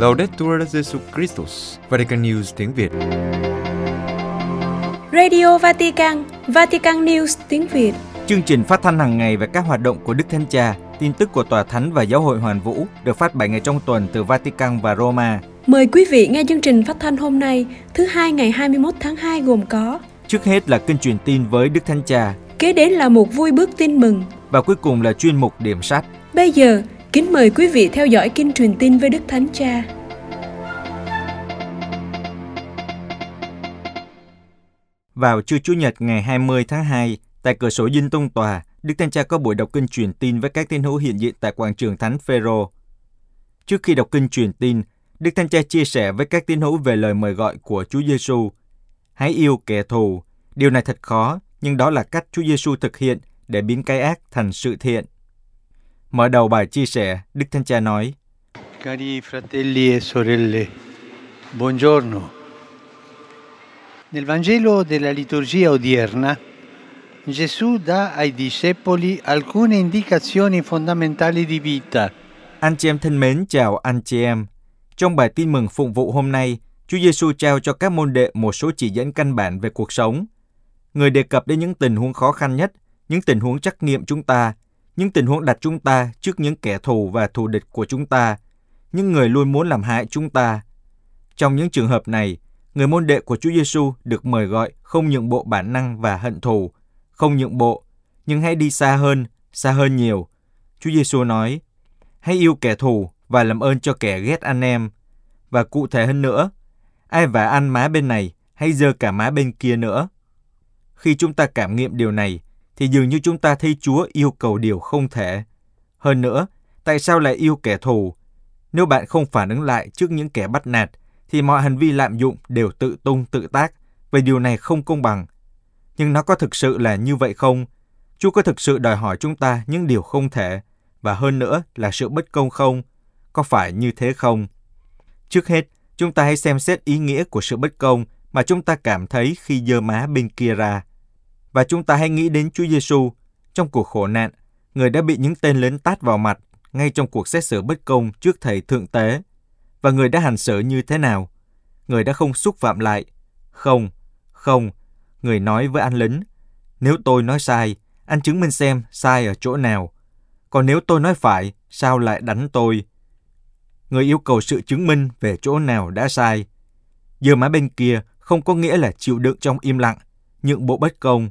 Laudetur Jesus Christus, Vatican News tiếng Việt. Radio Vatican, Vatican News tiếng Việt. Chương trình phát thanh hàng ngày về các hoạt động của Đức Thánh Cha, tin tức của Tòa Thánh và Giáo hội Hoàn Vũ được phát 7 ngày trong tuần từ Vatican và Roma. Mời quý vị nghe chương trình phát thanh hôm nay, thứ hai ngày 21 tháng 2 gồm có Trước hết là kênh truyền tin với Đức Thánh Cha Kế đến là một vui bước tin mừng. và cuối cùng là chuyên mục điểm sách. Bây giờ, kính mời quý vị theo dõi kinh truyền tin với Đức Thánh Cha. Vào trưa Chủ nhật ngày 20 tháng 2, tại cửa sổ Dinh Tông Tòa, Đức Thánh Cha có buổi đọc kinh truyền tin với các tín hữu hiện diện tại quảng trường Thánh Phêrô. Trước khi đọc kinh truyền tin, Đức Thánh Cha chia sẻ với các tín hữu về lời mời gọi của Chúa Giêsu. Hãy yêu kẻ thù. Điều này thật khó, nhưng đó là cách Chúa Giêsu thực hiện để biến cái ác thành sự thiện. Mở đầu bài chia sẻ, Đức Thánh Cha nói: Cari fratelli e sorelle, buongiorno. Nel Vangelo della liturgia odierna, Gesù dà ai discepoli alcune indicazioni fondamentali di vita. Anh chị em thân mến, chào anh chị em. Trong bài tin mừng phụng vụ hôm nay, Chúa Giêsu trao cho các môn đệ một số chỉ dẫn căn bản về cuộc sống. Người đề cập đến những tình huống khó khăn nhất, những tình huống trắc nghiệm chúng ta, những tình huống đặt chúng ta trước những kẻ thù và thù địch của chúng ta, những người luôn muốn làm hại chúng ta. Trong những trường hợp này, người môn đệ của Chúa Giêsu được mời gọi không nhượng bộ bản năng và hận thù, không nhượng bộ, nhưng hãy đi xa hơn, xa hơn nhiều. Chúa Giêsu nói: hãy yêu kẻ thù và làm ơn cho kẻ ghét anh em. Và cụ thể hơn nữa, ai vả ăn má bên này, hãy dơ cả má bên kia nữa. Khi chúng ta cảm nghiệm điều này, thì dường như chúng ta thấy Chúa yêu cầu điều không thể. Hơn nữa, tại sao lại yêu kẻ thù? Nếu bạn không phản ứng lại trước những kẻ bắt nạt, thì mọi hành vi lạm dụng đều tự tung tự tác, về điều này không công bằng. Nhưng nó có thực sự là như vậy không? Chúa có thực sự đòi hỏi chúng ta những điều không thể, và hơn nữa là sự bất công không? Có phải như thế không? Trước hết, chúng ta hãy xem xét ý nghĩa của sự bất công mà chúng ta cảm thấy khi dơ má bên kia ra. Và chúng ta hãy nghĩ đến Chúa Giêsu trong cuộc khổ nạn, người đã bị những tên lớn tát vào mặt ngay trong cuộc xét xử bất công trước thầy thượng tế. Và người đã hành xử như thế nào? Người đã không xúc phạm lại. Không, không. Người nói với anh lính, nếu tôi nói sai, anh chứng minh xem sai ở chỗ nào. Còn nếu tôi nói phải, sao lại đánh tôi? Người yêu cầu sự chứng minh về chỗ nào đã sai. Giờ má bên kia không có nghĩa là chịu đựng trong im lặng, nhượng bộ bất công.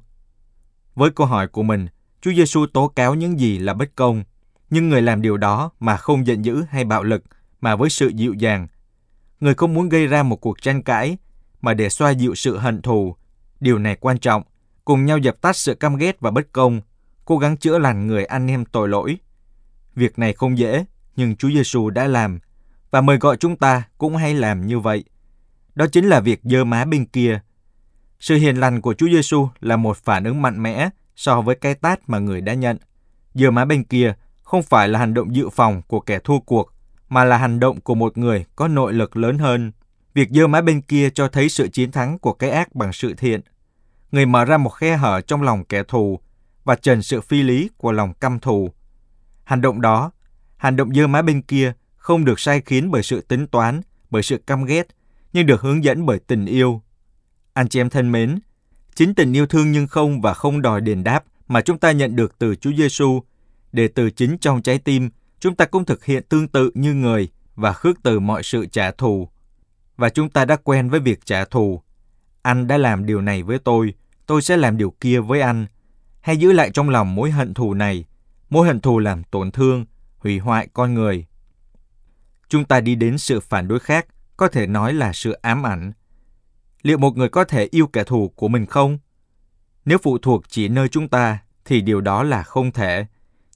Với câu hỏi của mình, Chúa Giêsu tố cáo những gì là bất công, nhưng người làm điều đó mà không giận dữ hay bạo lực, mà với sự dịu dàng. Người không muốn gây ra một cuộc tranh cãi, mà để xoa dịu sự hận thù. Điều này quan trọng, cùng nhau dập tắt sự căm ghét và bất công, cố gắng chữa lành người anh em tội lỗi. Việc này không dễ, nhưng Chúa Giêsu đã làm, và mời gọi chúng ta cũng hay làm như vậy. Đó chính là việc dơ má bên kia. Sự hiền lành của Chúa Giêsu là một phản ứng mạnh mẽ so với cái tát mà người đã nhận. Dơ má bên kia không phải là hành động dự phòng của kẻ thua cuộc, mà là hành động của một người có nội lực lớn hơn. Việc dơ má bên kia cho thấy sự chiến thắng của cái ác bằng sự thiện. Người mở ra một khe hở trong lòng kẻ thù và trần sự phi lý của lòng căm thù. Hành động đó, hành động dơ má bên kia không được sai khiến bởi sự tính toán, bởi sự căm ghét, nhưng được hướng dẫn bởi tình yêu. Anh chị em thân mến, chính tình yêu thương nhưng không và không đòi đền đáp mà chúng ta nhận được từ Chúa Giêsu, để từ chính trong trái tim chúng ta cũng thực hiện tương tự như người và khước từ mọi sự trả thù. Và chúng ta đã quen với việc trả thù. Anh đã làm điều này với tôi, tôi sẽ làm điều kia với anh. Hay giữ lại trong lòng mối hận thù này, mối hận thù làm tổn thương, hủy hoại con người. Chúng ta đi đến sự phản đối khác, có thể nói là sự ám ảnh. Liệu một người có thể yêu kẻ thù của mình không? Nếu phụ thuộc chỉ nơi chúng ta, thì điều đó là không thể.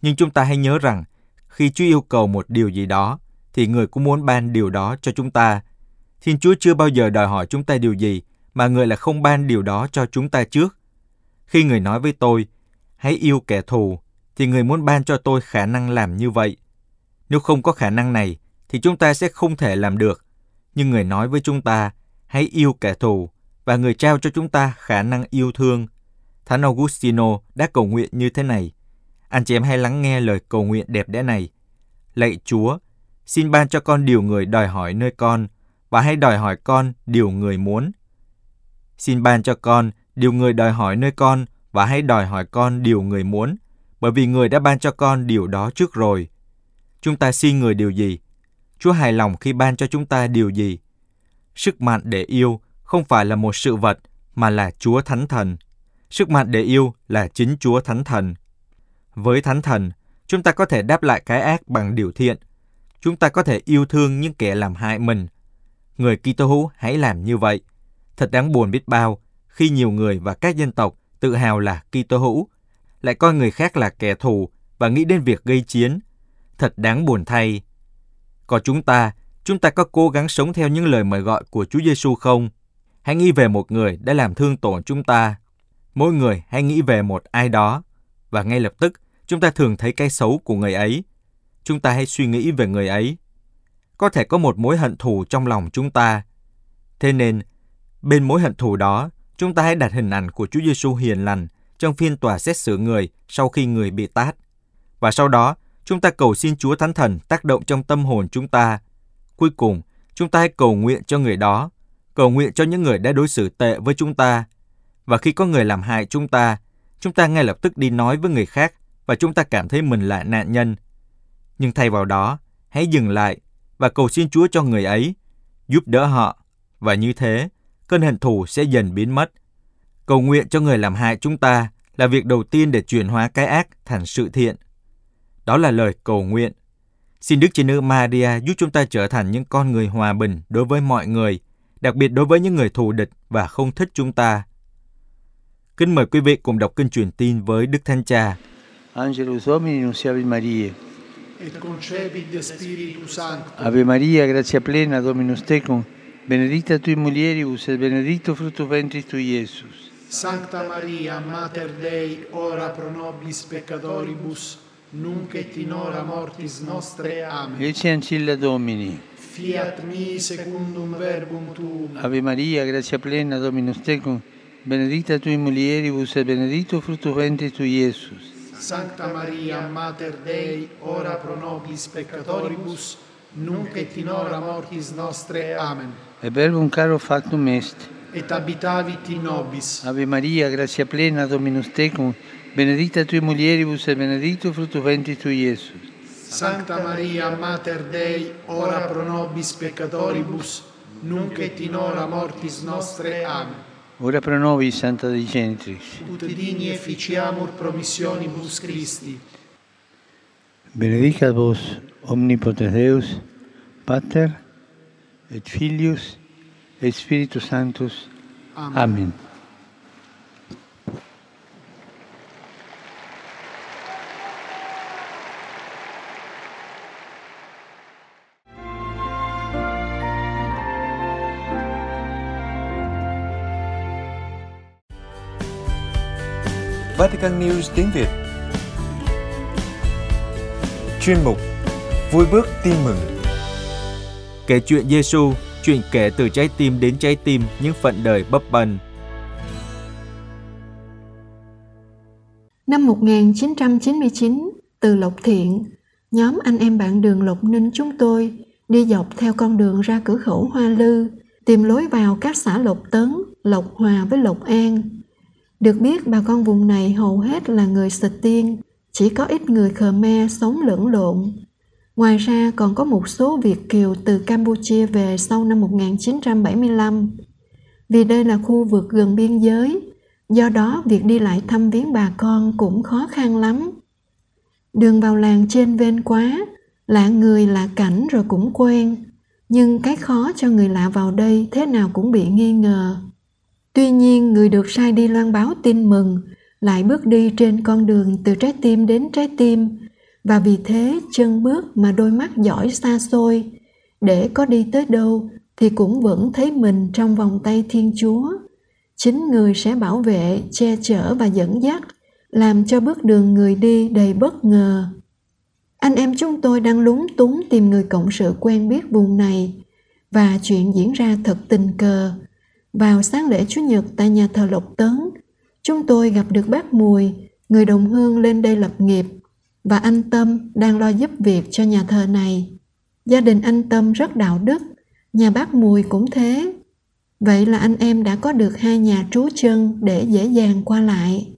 Nhưng chúng ta hãy nhớ rằng, khi Chúa yêu cầu một điều gì đó, thì người cũng muốn ban điều đó cho chúng ta. Thiên Chúa chưa bao giờ đòi hỏi chúng ta điều gì, mà người là không ban điều đó cho chúng ta trước. Khi người nói với tôi, hãy yêu kẻ thù, thì người muốn ban cho tôi khả năng làm như vậy. Nếu không có khả năng này, thì chúng ta sẽ không thể làm được. Nhưng người nói với chúng ta, hãy yêu kẻ thù, và người trao cho chúng ta khả năng yêu thương. Thánh Augustino đã cầu nguyện như thế này. Anh chị em hãy lắng nghe lời cầu nguyện đẹp đẽ này. Lạy Chúa, Xin ban cho con điều người đòi hỏi nơi con và hãy đòi hỏi con điều người muốn. Xin ban cho con điều người đòi hỏi nơi con và hãy đòi hỏi con điều người muốn, bởi vì người đã ban cho con điều đó trước rồi. Chúng ta xin người điều gì? Chúa hài lòng khi ban cho chúng ta điều gì? Sức mạnh để yêu không phải là một sự vật, mà là Chúa Thánh Thần. Sức mạnh để yêu là chính Chúa Thánh Thần. Với Thánh Thần, chúng ta có thể đáp lại cái ác bằng điều thiện. Chúng ta có thể yêu thương những kẻ làm hại mình. Người Kitô hữu hãy làm như vậy. Thật đáng buồn biết bao khi nhiều người và các dân tộc tự hào là Kitô hữu, lại coi người khác là kẻ thù và nghĩ đến việc gây chiến. Thật đáng buồn thay. Còn chúng ta, chúng ta có cố gắng sống theo những lời mời gọi của Chúa Giêsu không? Hãy nghĩ về một người đã làm thương tổn chúng ta. Mỗi người hãy nghĩ về một ai đó và ngay lập tức chúng ta thường thấy cái xấu của người ấy. Chúng ta hãy suy nghĩ về người ấy. Có thể có một mối hận thù trong lòng chúng ta. Thế nên, bên mối hận thù đó, chúng ta hãy đặt hình ảnh của Chúa Giêsu hiền lành trong phiên tòa xét xử người sau khi người bị tát. Và sau đó, chúng ta cầu xin Chúa Thánh Thần tác động trong tâm hồn chúng ta. Cuối cùng, chúng ta hãy cầu nguyện cho người đó, cầu nguyện cho những người đã đối xử tệ với chúng ta. Và khi có người làm hại chúng ta, chúng ta ngay lập tức đi nói với người khác và chúng ta cảm thấy mình là nạn nhân. Nhưng thay vào đó, hãy dừng lại và cầu xin Chúa cho người ấy, giúp đỡ họ. Và như thế, cơn hận thù sẽ dần biến mất. Cầu nguyện cho người làm hại chúng ta là việc đầu tiên để chuyển hóa cái ác thành sự thiện. Đó là lời cầu nguyện. Xin Đức Chúa Nữ Maria giúp chúng ta trở thành những con người hòa bình đối với mọi người, đặc biệt đối với những người thù địch và không thích chúng ta. Kính mời quý vị cùng đọc kinh truyền tin với Đức Thánh Cha. Angelus Domini nunciavi Mariae. et concepit de Spiritu Sancto. Ave Maria, gratia plena, Dominus tecum, benedicta tui mulieribus et benedictus fructus ventris tui, Iesus. Sancta Maria, Mater Dei, ora pro nobis peccatoribus, nunc et in hora mortis nostre. Amen. Ecce ancilla Domini. Fiat mi secundum verbum tuum. Ave Maria, gratia plena, Dominus tecum, benedicta tui mulieribus et benedictus fructus ventris tui, Iesus. Sancta Maria, Mater Dei, ora pro nobis peccatoribus, nunc et in hora mortis nostre. Amen. E verbum caro factum est. Et habitavit in nobis. Ave Maria, gratia plena, Dominus tecum, benedicta tui mulieribus et benedictus fructus ventris tui, Iesus. Sancta Maria, Mater Dei, ora pro nobis peccatoribus, nunc et in hora mortis nostre. Amen. Ora pro nobis, Santa Dei Genitrix. Ut digni efficiamur promissionibus Christi. Benedicat vos omnipotens Deus, Pater et Filius et Spiritus Sanctus. Amen. Amen. Vatican News tiếng Việt Chuyên mục Vui bước tin mừng Kể chuyện Giêsu, chuyện kể từ trái tim đến trái tim những phận đời bấp bênh. Năm 1999, từ Lộc Thiện, nhóm anh em bạn đường Lộc Ninh chúng tôi đi dọc theo con đường ra cửa khẩu Hoa Lư, tìm lối vào các xã Lộc Tấn, Lộc Hòa với Lộc An. Được biết bà con vùng này hầu hết là người Sờ Tiên, chỉ có ít người Khmer sống lẫn lộn. Ngoài ra còn có một số Việt Kiều từ Campuchia về sau năm 1975. Vì đây là khu vực gần biên giới, do đó việc đi lại thăm viếng bà con cũng khó khăn lắm. Đường vào làng trên ven quá, lạ người lạ cảnh rồi cũng quen, nhưng cái khó cho người lạ vào đây thế nào cũng bị nghi ngờ. Tuy nhiên, người được sai đi loan báo tin mừng lại bước đi trên con đường từ trái tim đến trái tim. Và vì thế chân bước mà đôi mắt giỏi xa xôi. Để có đi tới đâu thì cũng vẫn thấy mình trong vòng tay thiên chúa. Chính người sẽ bảo vệ che chở và dẫn dắt làm cho bước đường người đi đầy bất ngờ. Anh em chúng tôi đang lúng túng tìm người cộng sự quen biết vùng này và chuyện diễn ra thật tình cờ vào sáng lễ Chủ nhật tại nhà thờ Lộc Tấn, chúng tôi gặp được bác Mùi, người đồng hương lên đây lập nghiệp, và anh Tâm đang lo giúp việc cho nhà thờ này. Gia đình anh Tâm rất đạo đức, nhà bác Mùi cũng thế. Vậy là anh em đã có được hai nhà trú chân để dễ dàng qua lại.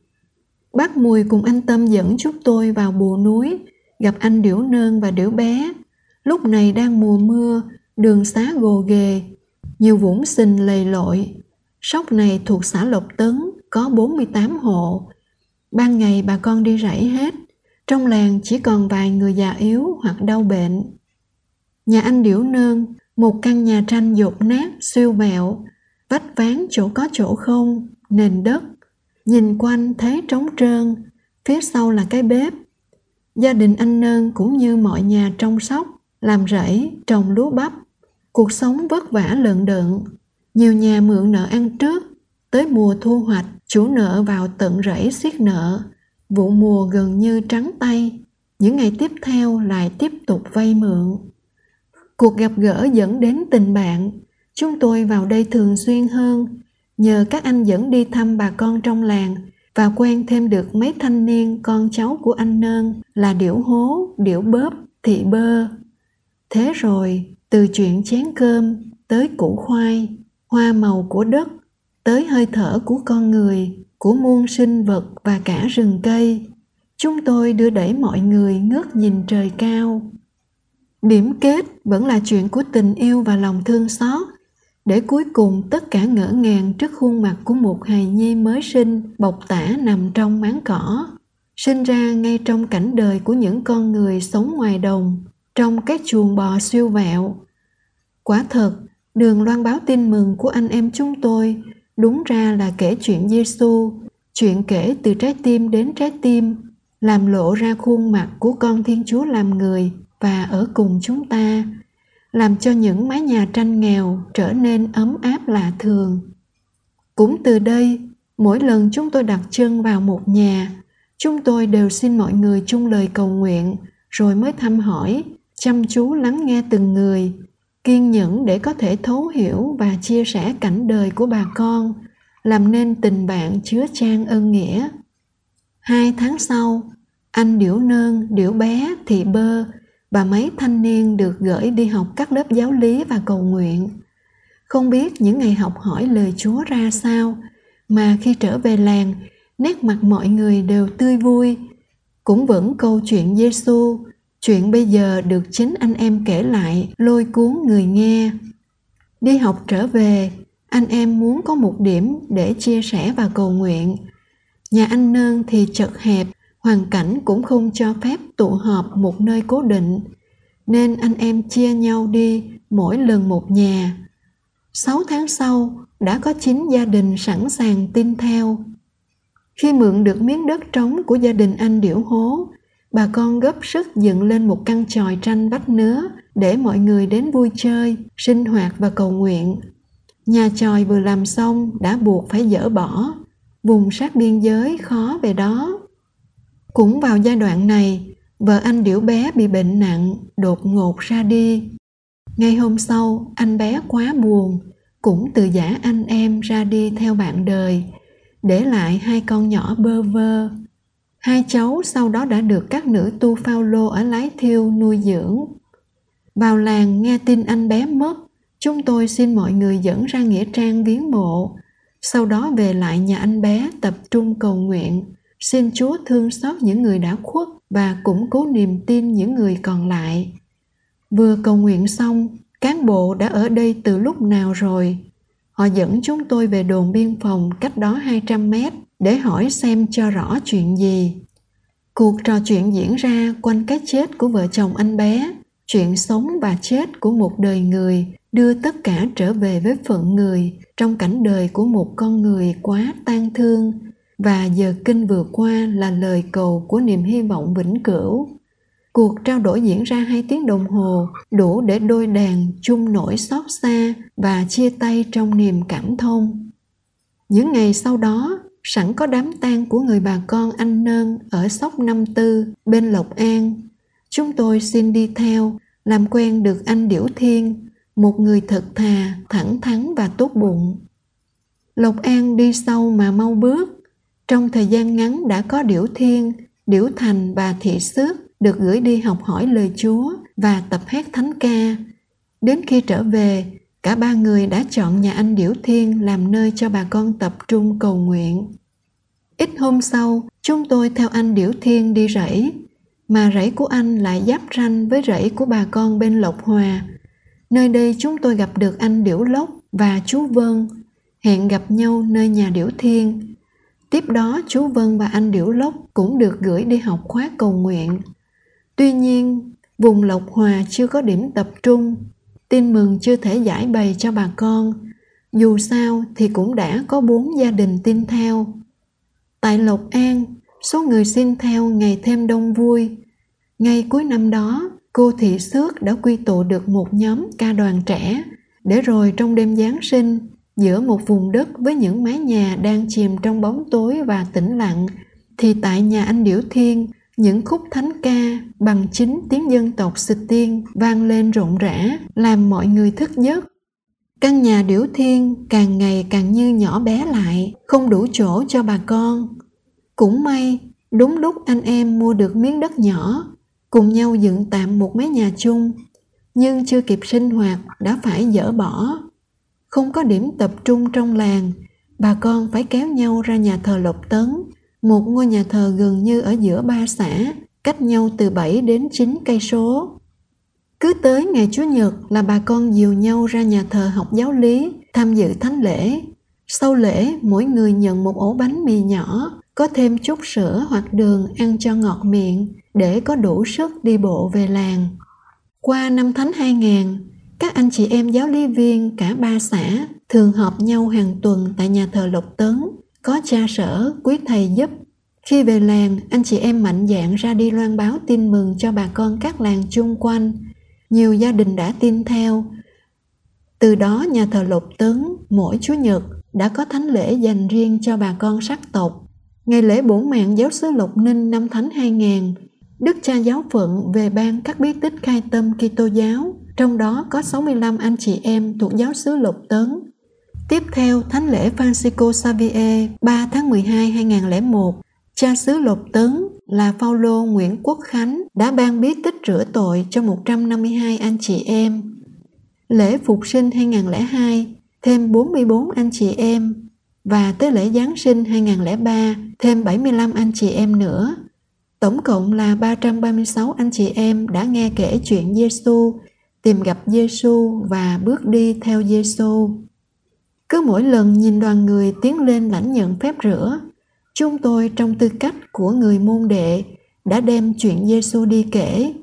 Bác Mùi cùng anh Tâm dẫn chúng tôi vào bùa núi, gặp anh Điểu Nơn và Điểu Bé. Lúc này đang mùa mưa, đường xá gồ ghề, nhiều vũng xình lầy lội. Sóc này thuộc xã Lộc Tấn, có 48 hộ. Ban ngày bà con đi rẫy hết, trong làng chỉ còn vài người già yếu hoặc đau bệnh. Nhà anh Điểu Nơn, một căn nhà tranh dột nát, siêu vẹo, vách ván chỗ có chỗ không, nền đất. Nhìn quanh thấy trống trơn, phía sau là cái bếp. Gia đình anh Nơn cũng như mọi nhà trong sóc, làm rẫy, trồng lúa bắp. Cuộc sống vất vả lợn đợn, nhiều nhà mượn nợ ăn trước, tới mùa thu hoạch, chủ nợ vào tận rẫy siết nợ. Vụ mùa gần như trắng tay, những ngày tiếp theo lại tiếp tục vay mượn. Cuộc gặp gỡ dẫn đến tình bạn, chúng tôi vào đây thường xuyên hơn, nhờ các anh dẫn đi thăm bà con trong làng và quen thêm được mấy thanh niên con cháu của anh Nơn là Điểu Hố, Điểu Bóp, Thị Bơ. Thế rồi, từ chuyện chén cơm tới củ khoai, hoa màu của đất, tới hơi thở của con người, của muôn sinh vật và cả rừng cây, chúng tôi đưa đẩy mọi người ngước nhìn trời cao. Điểm kết vẫn là chuyện của tình yêu và lòng thương xót, để cuối cùng tất cả ngỡ ngàng trước khuôn mặt của một hài nhi mới sinh bọc tả nằm trong máng cỏ sinh ra ngay trong cảnh đời của những con người sống ngoài đồng trong các chuồng bò siêu vẹo quả thật đường loan báo tin mừng của anh em chúng tôi đúng ra là kể chuyện Giêsu, chuyện kể từ trái tim đến trái tim, làm lộ ra khuôn mặt của con Thiên Chúa làm người và ở cùng chúng ta, làm cho những mái nhà tranh nghèo trở nên ấm áp lạ thường. Cũng từ đây, mỗi lần chúng tôi đặt chân vào một nhà, chúng tôi đều xin mọi người chung lời cầu nguyện rồi mới thăm hỏi, chăm chú lắng nghe từng người kiên nhẫn để có thể thấu hiểu và chia sẻ cảnh đời của bà con, làm nên tình bạn chứa chan ân nghĩa. Hai tháng sau, anh điểu nơn, điểu bé, thị bơ và mấy thanh niên được gửi đi học các lớp giáo lý và cầu nguyện. Không biết những ngày học hỏi lời chúa ra sao, mà khi trở về làng, nét mặt mọi người đều tươi vui. Cũng vẫn câu chuyện Giêsu Chuyện bây giờ được chính anh em kể lại lôi cuốn người nghe. Đi học trở về, anh em muốn có một điểm để chia sẻ và cầu nguyện. Nhà anh Nơn thì chật hẹp, hoàn cảnh cũng không cho phép tụ họp một nơi cố định, nên anh em chia nhau đi mỗi lần một nhà. Sáu tháng sau, đã có chín gia đình sẵn sàng tin theo. Khi mượn được miếng đất trống của gia đình anh Điểu Hố, bà con góp sức dựng lên một căn tròi tranh vách nứa để mọi người đến vui chơi, sinh hoạt và cầu nguyện. Nhà tròi vừa làm xong đã buộc phải dỡ bỏ, vùng sát biên giới khó về đó. Cũng vào giai đoạn này, vợ anh Điểu bé bị bệnh nặng, đột ngột ra đi. Ngay hôm sau, anh bé quá buồn, cũng từ giả anh em ra đi theo bạn đời, để lại hai con nhỏ bơ vơ Hai cháu sau đó đã được các nữ tu phao lô ở Lái Thiêu nuôi dưỡng. Vào làng nghe tin anh bé mất, chúng tôi xin mọi người dẫn ra Nghĩa Trang viếng mộ. Sau đó về lại nhà anh bé tập trung cầu nguyện, xin Chúa thương xót những người đã khuất và củng cố niềm tin những người còn lại. Vừa cầu nguyện xong, cán bộ đã ở đây từ lúc nào rồi. Họ dẫn chúng tôi về đồn biên phòng cách đó 200 mét để hỏi xem cho rõ chuyện gì. Cuộc trò chuyện diễn ra quanh cái chết của vợ chồng anh bé, chuyện sống và chết của một đời người đưa tất cả trở về với phận người trong cảnh đời của một con người quá tan thương và giờ kinh vừa qua là lời cầu của niềm hy vọng vĩnh cửu. Cuộc trao đổi diễn ra hai tiếng đồng hồ đủ để đôi đàn chung nỗi xót xa và chia tay trong niềm cảm thông. Những ngày sau đó, sẵn có đám tang của người bà con anh Nơn ở Sóc Năm Tư bên Lộc An. Chúng tôi xin đi theo, làm quen được anh Điểu Thiên, một người thật thà, thẳng thắn và tốt bụng. Lộc An đi sâu mà mau bước. Trong thời gian ngắn đã có Điểu Thiên, Điểu Thành và Thị Xước được gửi đi học hỏi lời Chúa và tập hát thánh ca. Đến khi trở về, cả ba người đã chọn nhà anh Điểu Thiên làm nơi cho bà con tập trung cầu nguyện. Ít hôm sau, chúng tôi theo anh Điểu Thiên đi rẫy, mà rẫy của anh lại giáp ranh với rẫy của bà con bên Lộc Hòa. Nơi đây chúng tôi gặp được anh Điểu Lốc và chú Vân, hẹn gặp nhau nơi nhà Điểu Thiên. Tiếp đó chú Vân và anh Điểu Lốc cũng được gửi đi học khóa cầu nguyện. Tuy nhiên, vùng Lộc Hòa chưa có điểm tập trung, tin mừng chưa thể giải bày cho bà con. Dù sao thì cũng đã có bốn gia đình tin theo. Tại Lộc An, số người xin theo ngày thêm đông vui. Ngay cuối năm đó, cô Thị Xước đã quy tụ được một nhóm ca đoàn trẻ, để rồi trong đêm Giáng sinh, giữa một vùng đất với những mái nhà đang chìm trong bóng tối và tĩnh lặng, thì tại nhà anh Điểu Thiên, những khúc thánh ca bằng chính tiếng dân tộc xịt tiên vang lên rộn rã, làm mọi người thức giấc. Căn nhà Điểu Thiên càng ngày càng như nhỏ bé lại, không đủ chỗ cho bà con. Cũng may, đúng lúc anh em mua được miếng đất nhỏ, cùng nhau dựng tạm một mái nhà chung, nhưng chưa kịp sinh hoạt đã phải dỡ bỏ. Không có điểm tập trung trong làng, bà con phải kéo nhau ra nhà thờ Lộc Tấn, một ngôi nhà thờ gần như ở giữa ba xã, cách nhau từ 7 đến 9 cây số. Cứ tới ngày Chúa Nhật là bà con dìu nhau ra nhà thờ học giáo lý, tham dự thánh lễ. Sau lễ, mỗi người nhận một ổ bánh mì nhỏ, có thêm chút sữa hoặc đường ăn cho ngọt miệng để có đủ sức đi bộ về làng. Qua năm Thánh 2000, các anh chị em giáo lý viên cả ba xã thường họp nhau hàng tuần tại nhà thờ Lộc Tấn, có cha sở, quý thầy giúp. Khi về làng, anh chị em mạnh dạn ra đi loan báo tin mừng cho bà con các làng chung quanh. Nhiều gia đình đã tin theo. Từ đó nhà thờ lục Tấn mỗi Chúa Nhật đã có thánh lễ dành riêng cho bà con sắc tộc. Ngày lễ bổ mạng giáo sứ lục Ninh năm Thánh 2000, Đức cha giáo phận về ban các bí tích khai tâm Kitô giáo, trong đó có 65 anh chị em thuộc giáo xứ lục Tấn. Tiếp theo, Thánh lễ Francisco Xavier 3 tháng 12 2001, cha xứ Lộc Tấn là Phaolô Nguyễn Quốc Khánh đã ban bí tích rửa tội cho 152 anh chị em. Lễ Phục sinh 2002 thêm 44 anh chị em và tới lễ Giáng sinh 2003 thêm 75 anh chị em nữa. Tổng cộng là 336 anh chị em đã nghe kể chuyện Giêsu, tìm gặp Giêsu và bước đi theo Giêsu. Cứ mỗi lần nhìn đoàn người tiến lên lãnh nhận phép rửa, chúng tôi trong tư cách của người môn đệ đã đem chuyện Giêsu đi kể.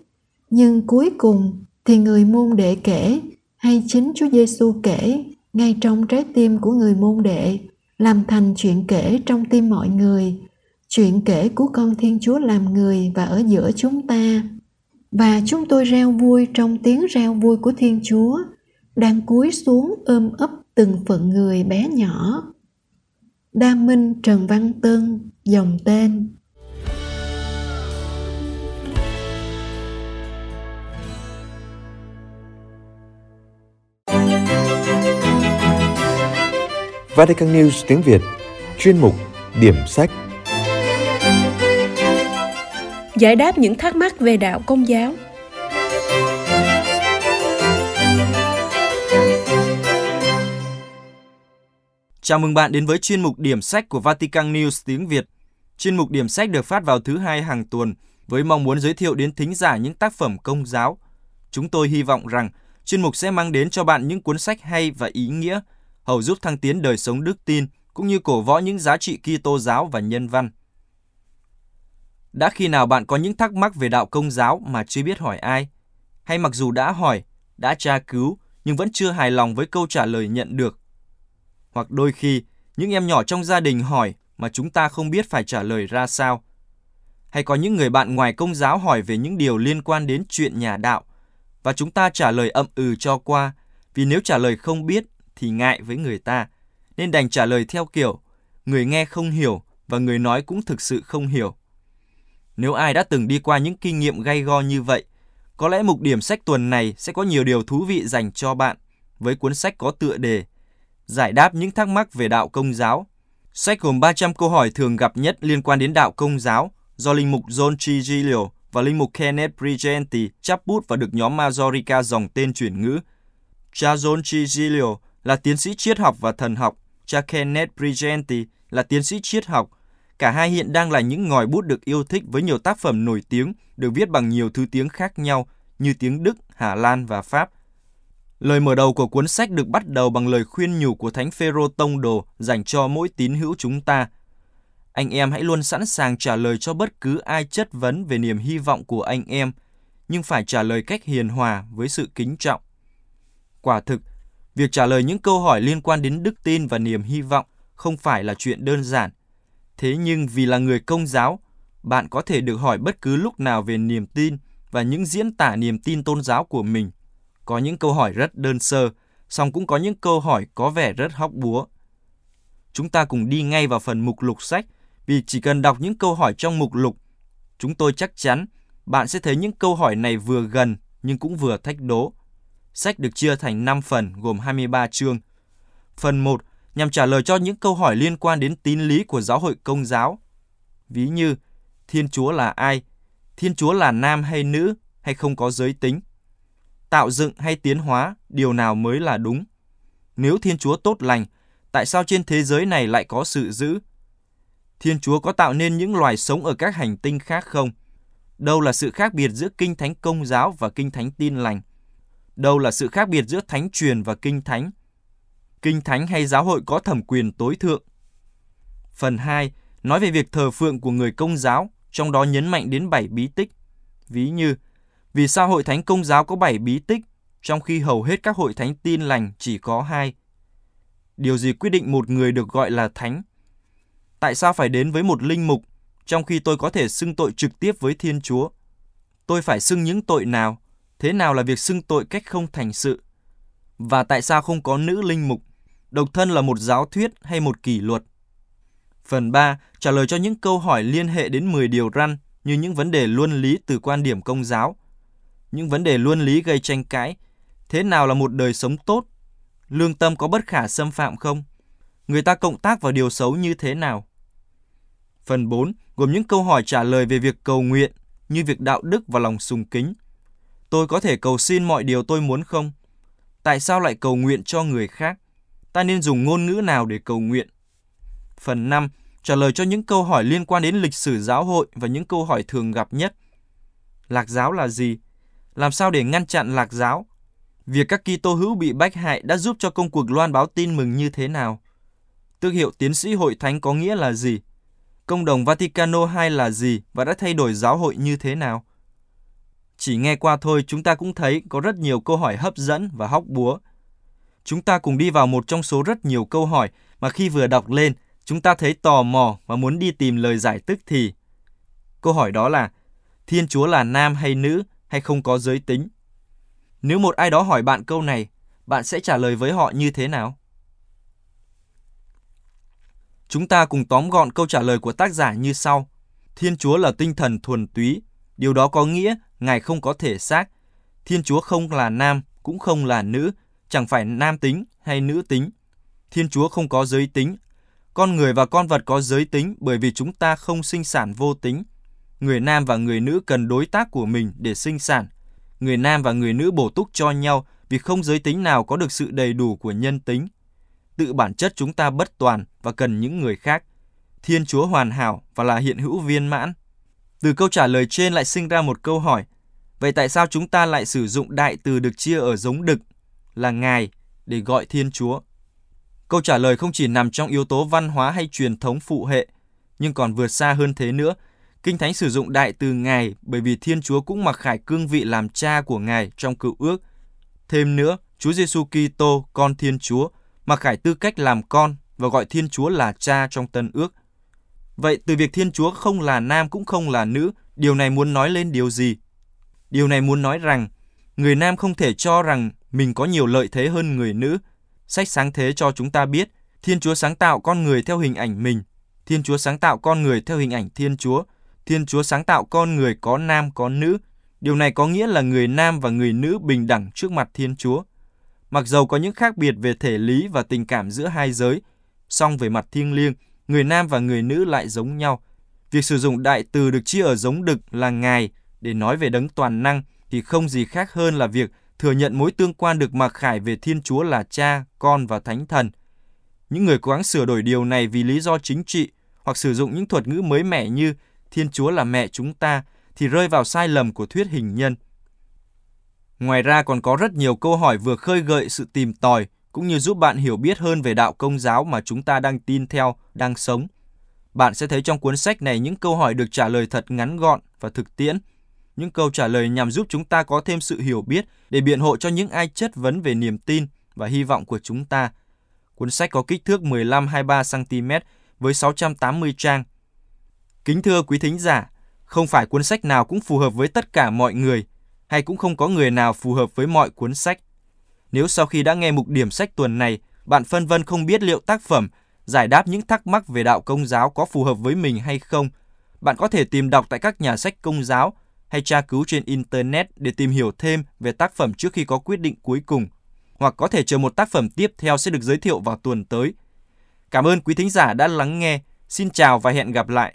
Nhưng cuối cùng thì người môn đệ kể hay chính Chúa Giêsu kể ngay trong trái tim của người môn đệ làm thành chuyện kể trong tim mọi người chuyện kể của con thiên chúa làm người và ở giữa chúng ta và chúng tôi reo vui trong tiếng reo vui của thiên chúa đang cúi xuống ôm ấp từng phận người bé nhỏ. Đa minh trần văn tân dòng tên. Vatican News tiếng Việt Chuyên mục Điểm sách. Giải đáp những thắc mắc về đạo công giáo Chào mừng bạn đến với chuyên mục điểm sách của Vatican News tiếng Việt. Chuyên mục điểm sách được phát vào thứ hai hàng tuần với mong muốn giới thiệu đến thính giả những tác phẩm công giáo. Chúng tôi hy vọng rằng chuyên mục sẽ mang đến cho bạn những cuốn sách hay và ý nghĩa hầu giúp thăng tiến đời sống đức tin cũng như cổ võ những giá trị Kitô giáo và nhân văn. Đã khi nào bạn có những thắc mắc về đạo công giáo mà chưa biết hỏi ai? Hay mặc dù đã hỏi, đã tra cứu nhưng vẫn chưa hài lòng với câu trả lời nhận được? Hoặc đôi khi, những em nhỏ trong gia đình hỏi mà chúng ta không biết phải trả lời ra sao? Hay có những người bạn ngoài công giáo hỏi về những điều liên quan đến chuyện nhà đạo và chúng ta trả lời ậm ừ cho qua vì nếu trả lời không biết thì ngại với người ta, nên đành trả lời theo kiểu người nghe không hiểu và người nói cũng thực sự không hiểu. Nếu ai đã từng đi qua những kinh nghiệm gay go như vậy, có lẽ mục điểm sách tuần này sẽ có nhiều điều thú vị dành cho bạn với cuốn sách có tựa đề Giải đáp những thắc mắc về đạo công giáo. Sách gồm 300 câu hỏi thường gặp nhất liên quan đến đạo công giáo do linh mục John G. Giglio và linh mục Kenneth Brigenti chắp bút và được nhóm Majorica dòng tên chuyển ngữ. Cha John Chigilio là tiến sĩ triết học và thần học, cha Kenneth Brigenti là tiến sĩ triết học. Cả hai hiện đang là những ngòi bút được yêu thích với nhiều tác phẩm nổi tiếng được viết bằng nhiều thứ tiếng khác nhau như tiếng Đức, Hà Lan và Pháp. Lời mở đầu của cuốn sách được bắt đầu bằng lời khuyên nhủ của Thánh Phêrô Tông Đồ dành cho mỗi tín hữu chúng ta. Anh em hãy luôn sẵn sàng trả lời cho bất cứ ai chất vấn về niềm hy vọng của anh em, nhưng phải trả lời cách hiền hòa với sự kính trọng. Quả thực, việc trả lời những câu hỏi liên quan đến đức tin và niềm hy vọng không phải là chuyện đơn giản. Thế nhưng vì là người công giáo, bạn có thể được hỏi bất cứ lúc nào về niềm tin và những diễn tả niềm tin tôn giáo của mình. Có những câu hỏi rất đơn sơ, song cũng có những câu hỏi có vẻ rất hóc búa. Chúng ta cùng đi ngay vào phần mục lục sách, vì chỉ cần đọc những câu hỏi trong mục lục, chúng tôi chắc chắn bạn sẽ thấy những câu hỏi này vừa gần nhưng cũng vừa thách đố. Sách được chia thành 5 phần gồm 23 chương. Phần 1 nhằm trả lời cho những câu hỏi liên quan đến tín lý của giáo hội công giáo. Ví như, Thiên Chúa là ai? Thiên Chúa là nam hay nữ hay không có giới tính? Tạo dựng hay tiến hóa, điều nào mới là đúng? Nếu Thiên Chúa tốt lành, tại sao trên thế giới này lại có sự dữ? Thiên Chúa có tạo nên những loài sống ở các hành tinh khác không? Đâu là sự khác biệt giữa kinh thánh công giáo và kinh thánh tin lành? Đâu là sự khác biệt giữa thánh truyền và kinh thánh? Kinh thánh hay giáo hội có thẩm quyền tối thượng? Phần 2 nói về việc thờ phượng của người công giáo, trong đó nhấn mạnh đến bảy bí tích. Ví như, vì sao hội thánh công giáo có bảy bí tích, trong khi hầu hết các hội thánh tin lành chỉ có hai? Điều gì quyết định một người được gọi là thánh? Tại sao phải đến với một linh mục, trong khi tôi có thể xưng tội trực tiếp với Thiên Chúa? Tôi phải xưng những tội nào? Thế nào là việc xưng tội cách không thành sự? Và tại sao không có nữ linh mục? Độc thân là một giáo thuyết hay một kỷ luật? Phần 3 trả lời cho những câu hỏi liên hệ đến 10 điều răn như những vấn đề luân lý từ quan điểm công giáo. Những vấn đề luân lý gây tranh cãi. Thế nào là một đời sống tốt? Lương tâm có bất khả xâm phạm không? Người ta cộng tác vào điều xấu như thế nào? Phần 4 gồm những câu hỏi trả lời về việc cầu nguyện như việc đạo đức và lòng sùng kính. Tôi có thể cầu xin mọi điều tôi muốn không? Tại sao lại cầu nguyện cho người khác? Ta nên dùng ngôn ngữ nào để cầu nguyện? Phần 5 trả lời cho những câu hỏi liên quan đến lịch sử giáo hội và những câu hỏi thường gặp nhất. Lạc giáo là gì? Làm sao để ngăn chặn lạc giáo? Việc các Kitô hữu bị bách hại đã giúp cho công cuộc loan báo tin mừng như thế nào? Tước hiệu tiến sĩ hội thánh có nghĩa là gì? Công đồng Vaticano II là gì và đã thay đổi giáo hội như thế nào? Chỉ nghe qua thôi chúng ta cũng thấy có rất nhiều câu hỏi hấp dẫn và hóc búa. Chúng ta cùng đi vào một trong số rất nhiều câu hỏi mà khi vừa đọc lên chúng ta thấy tò mò và muốn đi tìm lời giải tức thì. Câu hỏi đó là, Thiên Chúa là nam hay nữ hay không có giới tính? Nếu một ai đó hỏi bạn câu này, bạn sẽ trả lời với họ như thế nào? Chúng ta cùng tóm gọn câu trả lời của tác giả như sau. Thiên Chúa là tinh thần thuần túy. Điều đó có nghĩa Ngài không có thể xác. Thiên Chúa không là nam, cũng không là nữ, chẳng phải nam tính hay nữ tính. Thiên Chúa không có giới tính con người và con vật có giới tính bởi vì chúng ta không sinh sản vô tính. Người nam và người nữ cần đối tác của mình để sinh sản. Người nam và người nữ bổ túc cho nhau vì không giới tính nào có được sự đầy đủ của nhân tính. Tự bản chất chúng ta bất toàn và cần những người khác. Thiên Chúa hoàn hảo và là hiện hữu viên mãn. Từ câu trả lời trên lại sinh ra một câu hỏi. Vậy tại sao chúng ta lại sử dụng đại từ được chia ở giống đực là Ngài để gọi Thiên Chúa? Câu trả lời không chỉ nằm trong yếu tố văn hóa hay truyền thống phụ hệ, nhưng còn vượt xa hơn thế nữa. Kinh Thánh sử dụng đại từ Ngài bởi vì Thiên Chúa cũng mặc khải cương vị làm cha của Ngài trong cựu ước. Thêm nữa, Chúa Giêsu Kitô, con Thiên Chúa, mặc khải tư cách làm con và gọi Thiên Chúa là cha trong tân ước. Vậy từ việc Thiên Chúa không là nam cũng không là nữ, điều này muốn nói lên điều gì? Điều này muốn nói rằng, người nam không thể cho rằng mình có nhiều lợi thế hơn người nữ – Sách sáng thế cho chúng ta biết Thiên Chúa sáng tạo con người theo hình ảnh mình. Thiên Chúa sáng tạo con người theo hình ảnh Thiên Chúa. Thiên Chúa sáng tạo con người có nam có nữ. Điều này có nghĩa là người nam và người nữ bình đẳng trước mặt Thiên Chúa. Mặc dầu có những khác biệt về thể lý và tình cảm giữa hai giới, song về mặt thiêng liêng, người nam và người nữ lại giống nhau. Việc sử dụng đại từ được chia ở giống đực là ngài để nói về đấng toàn năng thì không gì khác hơn là việc thừa nhận mối tương quan được mặc khải về Thiên Chúa là Cha, Con và Thánh Thần. Những người cố gắng sửa đổi điều này vì lý do chính trị hoặc sử dụng những thuật ngữ mới mẻ như Thiên Chúa là mẹ chúng ta thì rơi vào sai lầm của thuyết hình nhân. Ngoài ra còn có rất nhiều câu hỏi vừa khơi gợi sự tìm tòi cũng như giúp bạn hiểu biết hơn về đạo công giáo mà chúng ta đang tin theo, đang sống. Bạn sẽ thấy trong cuốn sách này những câu hỏi được trả lời thật ngắn gọn và thực tiễn. Những câu trả lời nhằm giúp chúng ta có thêm sự hiểu biết để biện hộ cho những ai chất vấn về niềm tin và hy vọng của chúng ta. Cuốn sách có kích thước 15-23 cm với 680 trang. Kính thưa quý thính giả, không phải cuốn sách nào cũng phù hợp với tất cả mọi người, hay cũng không có người nào phù hợp với mọi cuốn sách. Nếu sau khi đã nghe mục điểm sách tuần này, bạn phân vân không biết liệu tác phẩm giải đáp những thắc mắc về đạo công giáo có phù hợp với mình hay không, bạn có thể tìm đọc tại các nhà sách công giáo hay tra cứu trên Internet để tìm hiểu thêm về tác phẩm trước khi có quyết định cuối cùng, hoặc có thể chờ một tác phẩm tiếp theo sẽ được giới thiệu vào tuần tới. Cảm ơn quý thính giả đã lắng nghe. Xin chào và hẹn gặp lại.